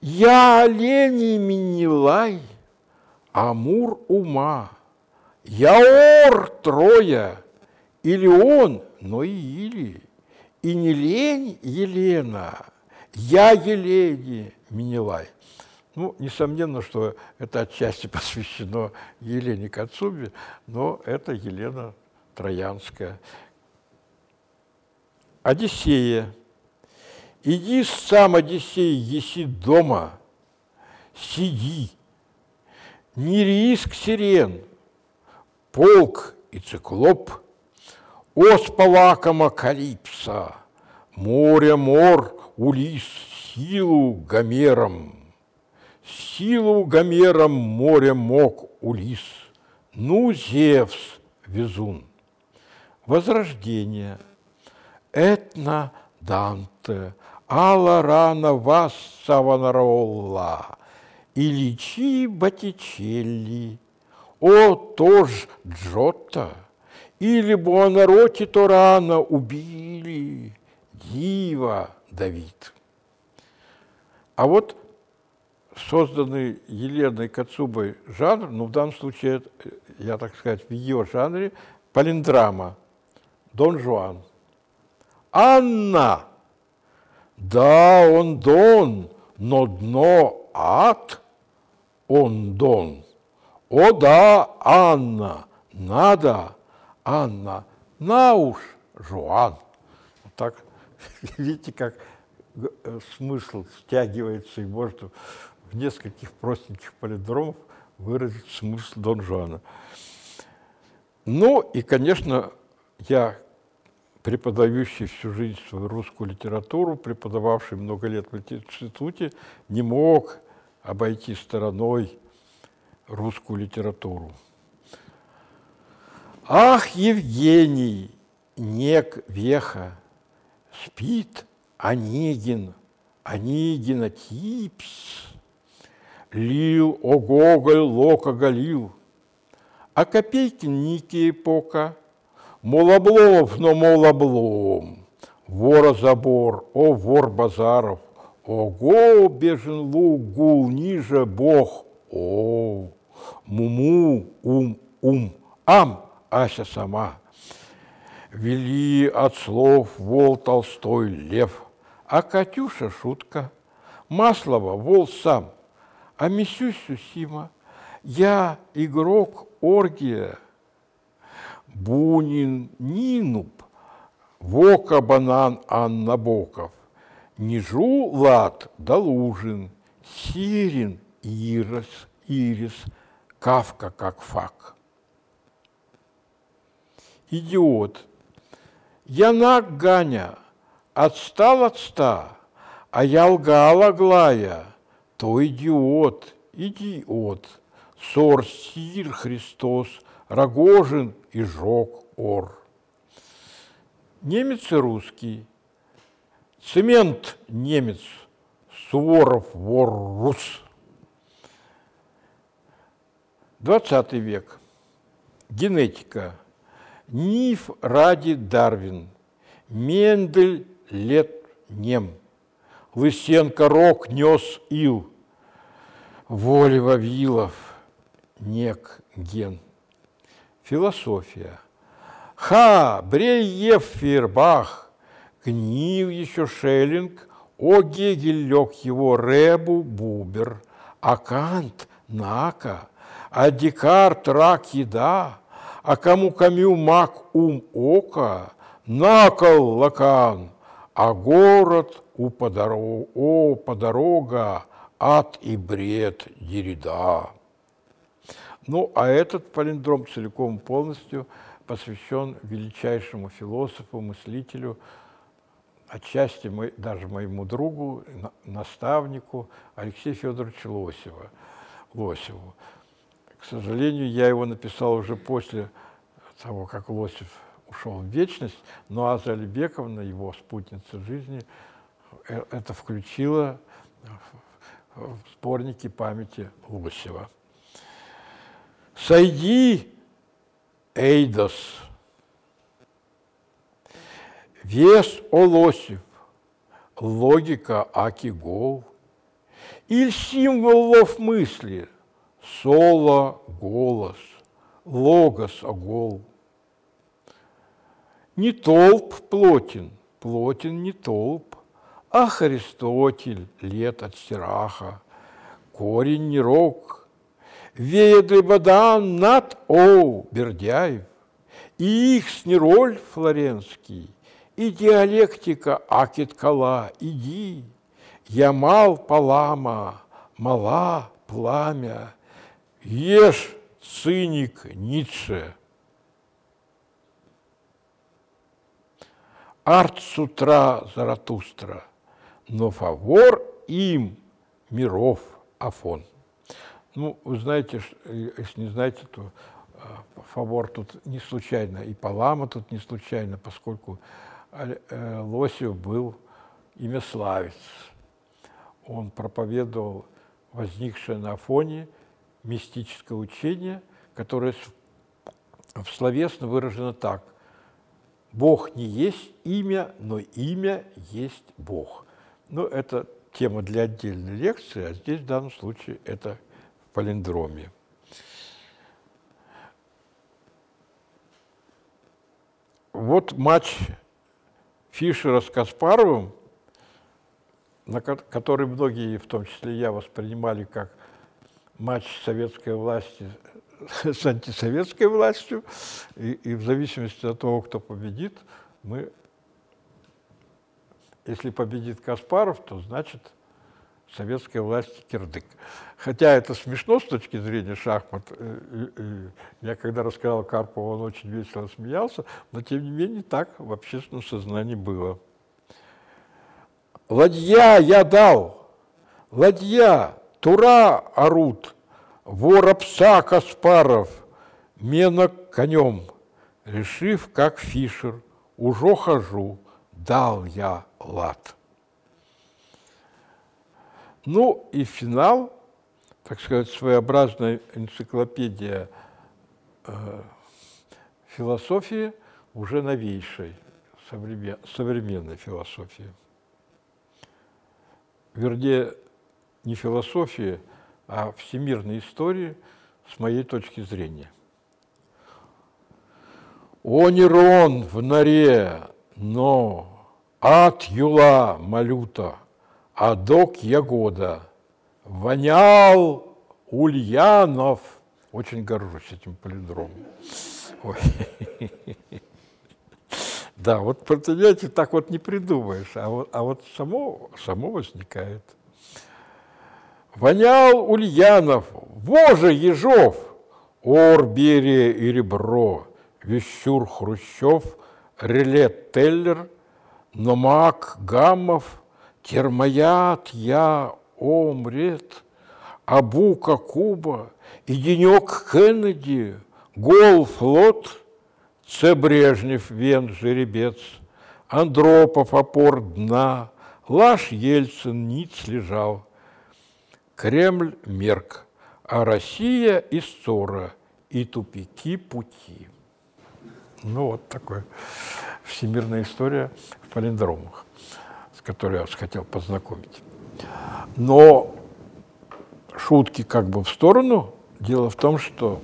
Я олени Минилай, Амур ума. Я ор Троя, или он, но и или. И не лень Елена, я Елене Минилай. Ну, несомненно, что это отчасти посвящено Елене Кацубе, но это Елена Троянская. Одиссея. Иди сам, Одиссей, еси дома, сиди. Не риск сирен, полк и циклоп, оспа лакома калипса, море мор, улис, силу гомером. Силу гомером море мог улис, ну, Зевс, везун. Возрождение – Этна Данте, Алла Рана Вас Саванаролла, Ильичи Боттичелли, О тож Джотто, или Буонаротти Торана убили, Дива Давид. А вот созданный Еленой Кацубой жанр, ну, в данном случае, я так сказать, в ее жанре, палиндрама, Дон Жуан – Анна. Да, он дон, но дно ад, он дон. О да, Анна, надо, Анна, на уж, Жуан. Вот так, видите, как э, смысл стягивается и может в нескольких простеньких полидромах выразить смысл Дон Жуана. Ну и, конечно, я преподающий всю жизнь свою русскую литературу, преподававший много лет в институте, не мог обойти стороной русскую литературу. Ах, Евгений, нек веха, спит Онегин, Онегина типс, лил, о Гоголь, лока галил, а Копейкин Ники эпока – Молобломов, но молоблом, вора забор, о вор базаров, ого, бежен лук, гул, ниже бог, о, муму, ум, ум, ам, Ася сама. Вели от слов вол Толстой лев, а Катюша шутка, Маслова вол сам, а Мисюсь Сусима, я игрок оргия, Бунин, Нинуб, Вока Банан Анна Боков, Нижу Лад Долужин, Сирин Ирис, Ирис, Кавка как фак. Идиот. Янак Ганя, отстал от ста, а я лгала Глая, то идиот, идиот. Сор Сир Христос, Рогожин и жег ор. Немец и русский. Цемент немец, Суворов вор рус. 20 век. Генетика. Ниф ради Дарвин. Мендель лет нем. Лысенко рок нес ил. Воли Вавилов, нек ген. Философия. Ха, Бреев Фербах, гнил еще Шеллинг, о Гегель лег его Ребу Бубер, а Кант Нака, а Декарт рак еда, а кому камю мак ум ока, накол лакан, а город у подорога, о, подорога, ад и бред Дерида. Ну, а этот палиндром целиком полностью посвящен величайшему философу, мыслителю, отчасти мы, даже моему другу, наставнику Алексею Федоровичу Лосеву. Лосеву. К сожалению, я его написал уже после того, как Лосев ушел в вечность, но Аза Алибековна, его спутница жизни, э, это включила в сборники памяти Лосева. «Сойди, Эйдос, вес о Лосев, логика Акигол, или символов мысли, соло, голос, логос, огол. Не толп плотен, плотен не толп, а Аристотель лет от стираха, корень не рок, веды бадан над О, Бердяев, и их снероль флоренский, и диалектика Акиткала, иди, Ямал палама, мала пламя, ешь, циник Ницше. Арт Заратустра, но фавор им миров Афон. Ну, вы знаете, если не знаете, то а, фавор тут не случайно, и Палама тут не случайно, поскольку э, Лосев был имяславец он проповедовал возникшее на фоне мистическое учение, которое в словесно выражено так. Бог не есть имя, но имя есть Бог. Ну, это тема для отдельной лекции, а здесь в данном случае это в палиндроме. Вот матч Фишера с Каспаровым – на который многие, в том числе я, воспринимали как матч советской власти с антисоветской властью, и, и в зависимости от того, кто победит, мы, если победит Каспаров, то значит советская власть кирдык. Хотя это смешно с точки зрения шахмат. Я когда рассказал Карпову, он очень весело смеялся, но тем не менее так в общественном сознании было. Ладья я дал, ладья, тура орут, вора пса Каспаров, менок конем, решив, как Фишер, уже хожу, дал я лад. Ну и финал, так сказать, своеобразная энциклопедия э, философии, уже новейшей, современ, современной философии вернее, не философии, а всемирной истории с моей точки зрения. О, Нерон в норе, но от юла малюта, адок ягода, вонял Ульянов. Очень горжусь этим полидромом. Да, вот, понимаете, так вот не придумаешь, а вот, а вот само, само возникает. Вонял Ульянов, Боже, Ежов, Ор, Берия и Ребро, Вещур, Хрущев, Реле, Теллер, Номак, Гаммов, Термоят, Я, Омрет, Абука, Куба, и Кеннеди, Гол, Флот – Це Брежнев, Вен, Жеребец, Андропов, опор дна, Лаш Ельцин, ниц лежал. Кремль мерк, а Россия и ссора, и тупики пути. Ну, вот такая всемирная история в палиндромах, с которой я вас хотел познакомить. Но шутки как бы в сторону. Дело в том, что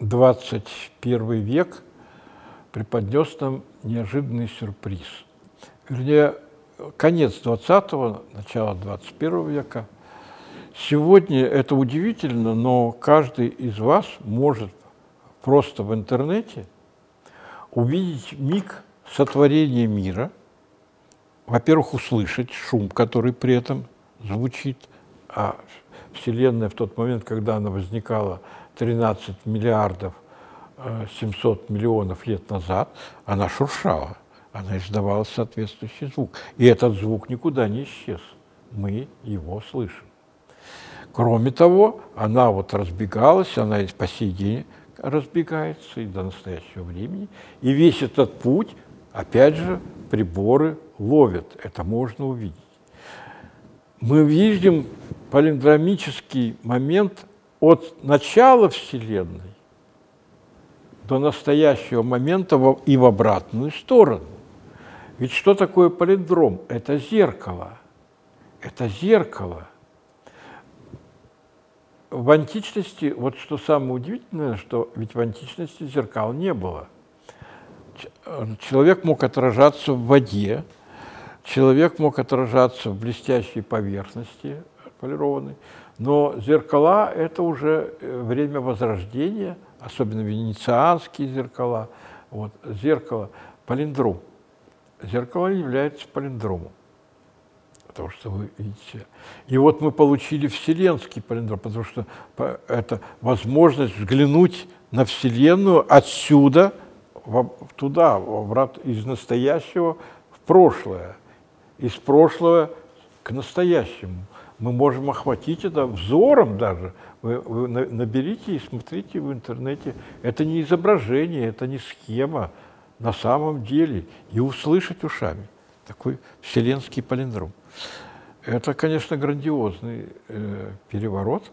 21 век преподнес нам неожиданный сюрприз. Вернее, конец 20-го, начало 21 века. Сегодня это удивительно, но каждый из вас может просто в интернете увидеть миг сотворения мира, во-первых, услышать шум, который при этом звучит, а Вселенная в тот момент, когда она возникала 13 миллиардов 700 э, миллионов лет назад, она шуршала, она издавала соответствующий звук. И этот звук никуда не исчез. Мы его слышим. Кроме того, она вот разбегалась, она и по сей день разбегается и до настоящего времени. И весь этот путь, опять же, приборы ловят. Это можно увидеть. Мы видим палиндромический момент от начала Вселенной до настоящего момента и в обратную сторону. Ведь что такое палиндром? Это зеркало. Это зеркало. В античности, вот что самое удивительное, что ведь в античности зеркал не было. Человек мог отражаться в воде, человек мог отражаться в блестящей поверхности полированной, но зеркала – это уже э, время Возрождения, особенно венецианские зеркала. Вот, зеркало – палиндром. Зеркало является палиндромом. Потому что вы видите. И вот мы получили вселенский палиндром, потому что это возможность взглянуть на Вселенную отсюда, туда, в, из настоящего в прошлое из прошлого к настоящему. Мы можем охватить это взором даже. Вы, вы наберите и смотрите в интернете. Это не изображение, это не схема на самом деле. И услышать ушами. Такой вселенский палиндром. Это, конечно, грандиозный э, переворот.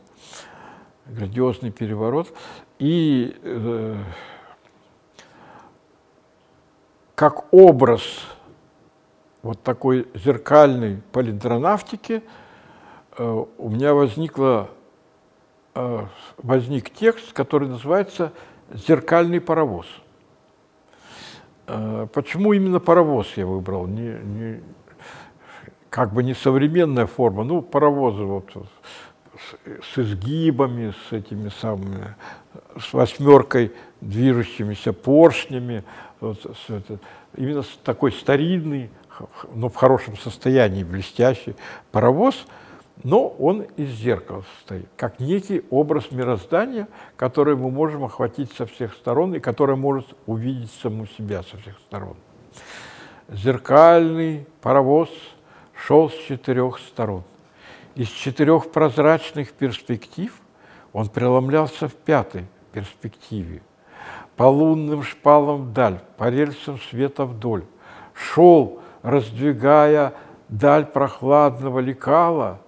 Грандиозный переворот. И э, как образ вот такой зеркальной палиндронавтики э, у меня возникло, э, возник текст, который называется «Зеркальный паровоз». Э, почему именно паровоз я выбрал? Не, не, как бы не современная форма, ну, паровозы вот с, с изгибами, с этими самыми, с восьмеркой движущимися поршнями, вот, с, это, именно такой старинный, но в хорошем состоянии, блестящий паровоз, но он из зеркала состоит, как некий образ мироздания, который мы можем охватить со всех сторон и который может увидеть саму себя со всех сторон. Зеркальный паровоз шел с четырех сторон. Из четырех прозрачных перспектив он преломлялся в пятой перспективе. По лунным шпалам вдаль, по рельсам света вдоль. Шел раздвигая даль прохладного лекала,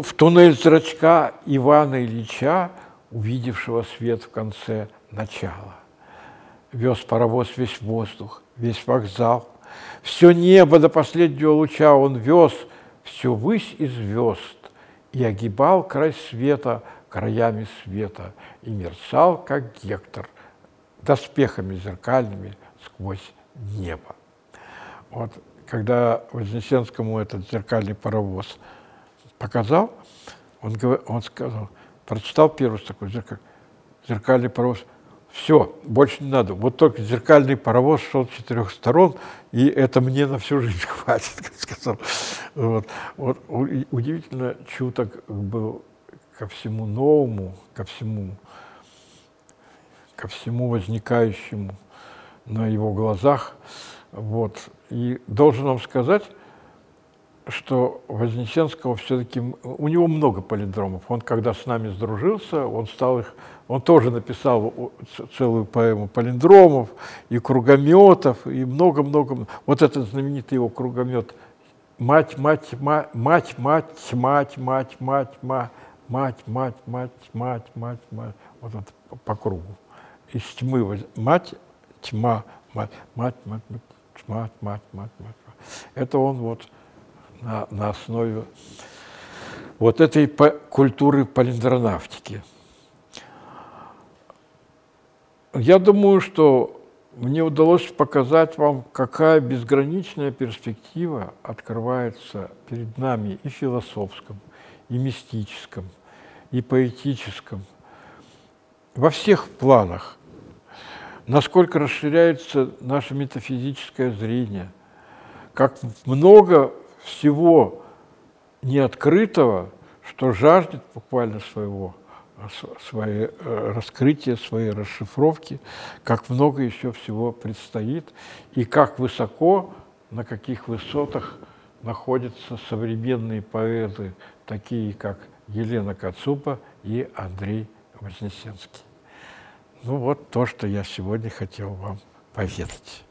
в туннель зрачка Ивана Ильича, увидевшего свет в конце начала. Вез паровоз весь воздух, весь вокзал, все небо до последнего луча он вез, все высь и звезд, и огибал край света краями света, и мерцал, как Гектор – доспехами зеркальными сквозь небо. Вот когда Вознесенскому этот зеркальный паровоз показал, он, он сказал, прочитал первый такой зеркаль, зеркальный паровоз, все, больше не надо. Вот только зеркальный паровоз шел с четырех сторон, и это мне на всю жизнь хватит, сказал. Вот. Вот. Удивительно чуток был ко всему новому, ко всему ко всему возникающему на его глазах. Вот. И должен вам сказать, что Вознесенского все-таки, у него много палиндромов. Он, когда с нами сдружился, он стал их, он тоже написал целую поэму палиндромов и кругометов, и много-много. Вот этот знаменитый его кругомет «Мать, мать, мать, мать, мать, мать, мать, мать, мать, мать, мать, мать, мать, мать, вот это по кругу из тьмы, мать, тьма, мать, мать, мать, мать, мать, мать, мать. Это он вот на, на основе вот этой по культуры палиндронавтики. Я думаю, что мне удалось показать вам, какая безграничная перспектива открывается перед нами и философском, и мистическом, и поэтическом, во всех планах, насколько расширяется наше метафизическое зрение, как много всего неоткрытого, что жаждет буквально своего свои э, раскрытия, свои расшифровки, как много еще всего предстоит, и как высоко, на каких высотах находятся современные поэты, такие как Елена Кацупа и Андрей Вознесенский. Ну вот то, что я сегодня хотел вам поведать.